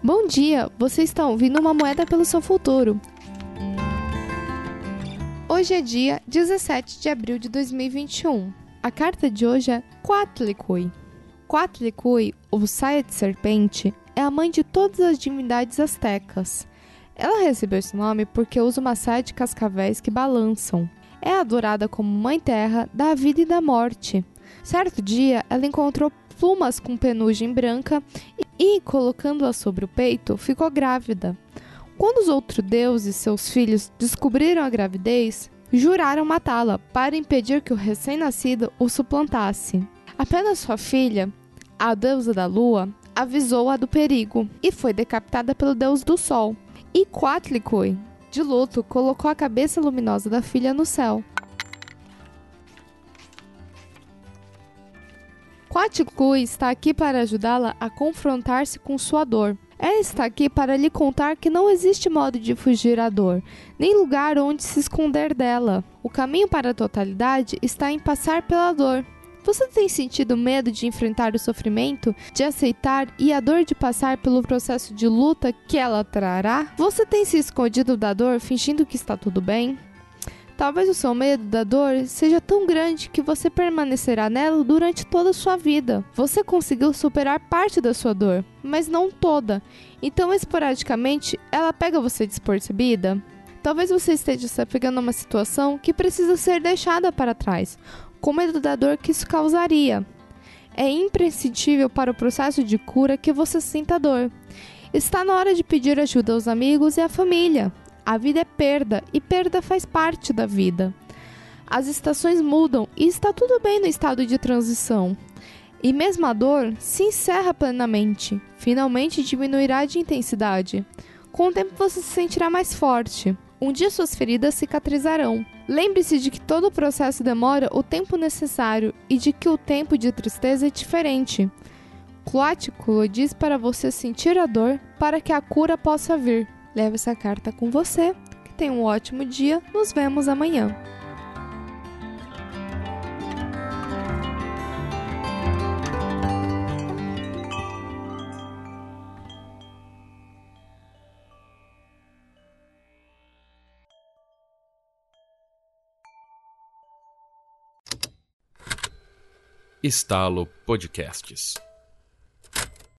Bom dia, você está ouvindo uma moeda pelo seu futuro. Hoje é dia 17 de abril de 2021. A carta de hoje é Quatlicui. Quatlicui, ou saia de serpente, é a mãe de todas as divindades astecas. Ela recebeu esse nome porque usa uma saia de cascavéis que balançam. É adorada como mãe terra da vida e da morte. Certo dia, ela encontrou plumas com penugem branca e, colocando-a sobre o peito, ficou grávida. Quando os outros deuses e seus filhos descobriram a gravidez, juraram matá-la para impedir que o recém-nascido o suplantasse. Apenas sua filha, a deusa da lua, avisou-a do perigo e foi decapitada pelo deus do sol. E Quatlicui, de luto, colocou a cabeça luminosa da filha no céu. Quatlicui está aqui para ajudá-la a confrontar-se com sua dor. Ela está aqui para lhe contar que não existe modo de fugir à dor, nem lugar onde se esconder dela. O caminho para a totalidade está em passar pela dor. Você tem sentido medo de enfrentar o sofrimento, de aceitar e a dor de passar pelo processo de luta que ela trará? Você tem se escondido da dor fingindo que está tudo bem? Talvez o seu medo da dor seja tão grande que você permanecerá nela durante toda a sua vida. Você conseguiu superar parte da sua dor, mas não toda. Então, esporadicamente, ela pega você despercebida. Talvez você esteja se apegando a uma situação que precisa ser deixada para trás, com medo da dor que isso causaria. É imprescindível para o processo de cura que você sinta dor. Está na hora de pedir ajuda aos amigos e à família. A vida é perda e perda faz parte da vida. As estações mudam e está tudo bem no estado de transição. E mesmo a dor se encerra plenamente, finalmente diminuirá de intensidade. Com o tempo você se sentirá mais forte. Um dia suas feridas cicatrizarão. Lembre-se de que todo o processo demora o tempo necessário e de que o tempo de tristeza é diferente. Cloático diz para você sentir a dor para que a cura possa vir. Leve essa carta com você. Que tenha um ótimo dia. Nos vemos amanhã. Estalo Podcasts